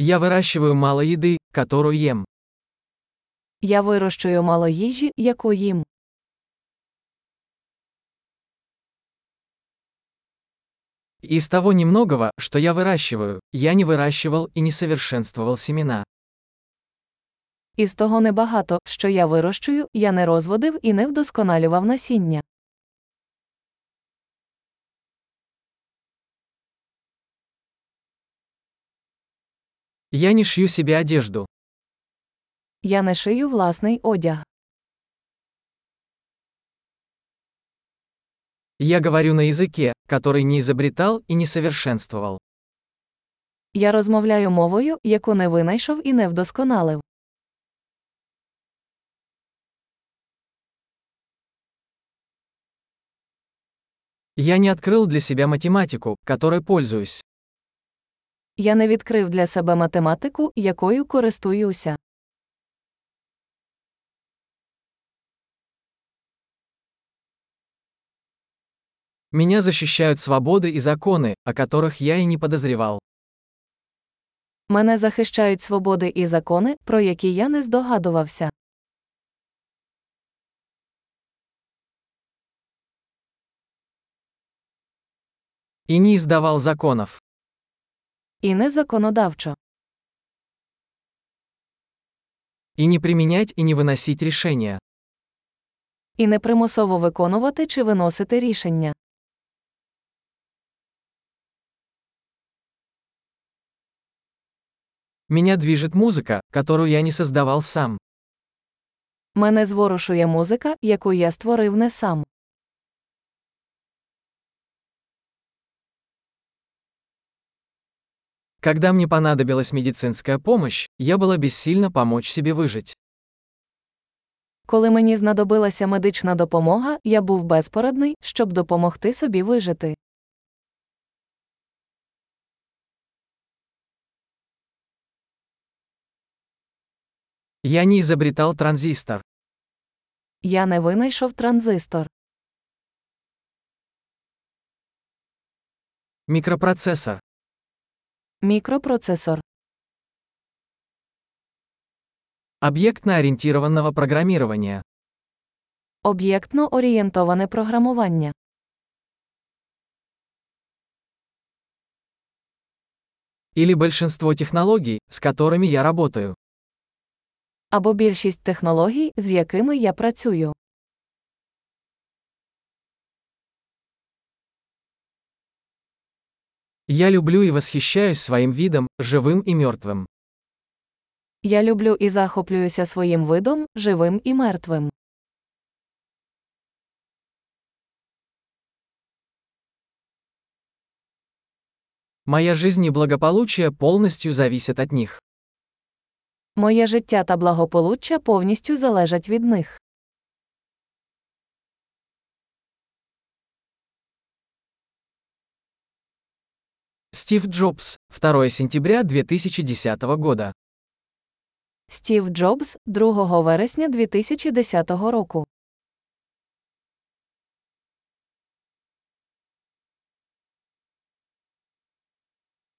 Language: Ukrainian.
Я выращиваю мало еды, которую ем. Я вирощую мало їжі, яку їм. Из того немногого, что я выращиваю, я не выращивал и не совершенствовал семена. Із того небагато, що я вирощую, я не розводив і не вдосконалював насіння. Я не шью себе одежду. Я не шию власний одяг. Я говорю на языке, который не изобретал и не совершенствовал. Я розмовляю мовою, яку не винайшов і не вдосконалив. Я не открыл для себя математику, которой пользуюсь. Я не відкрив для себе математику, якою користуюся. Меня защищают свободы и законы, о которых я и не подозревал. Мене захищають свободи і закони, про які я не здогадувався. И не издавал законов. І не законодавчо. И не применять и не выносить решения. І не примусово виконувати чи виносити рішення. Меня движет музыка, которую я не создавал сам. Мене зворушує музика, яку я створив не сам. Когда мне понадобилась медицинская помощь, я была бессильна помочь себе выжить. Коли мені знадобилася медична допомога, я був безпорадний, щоб допомогти собі вижити. Я не изобретал транзистор. Я не винайшов транзистор. Микропроцессор. Объектно-ориентированного программирования. Об'єктно орієнтоване програмування. Или большинство технологий, с которыми я работаю. Або більшість технологій, з якими я працюю. Я люблю и восхищаюсь своим видом, живым и мертвым. Я люблю і захоплююся своїм видом, живим і мертвим. Моя жизнь и благополучие полностью зависят от них. Моє життя та благополуччя повністю залежать від них. Стив Джобс, 2 сентября 2010 года. Стів Джобс, 2 вересня 2010 року.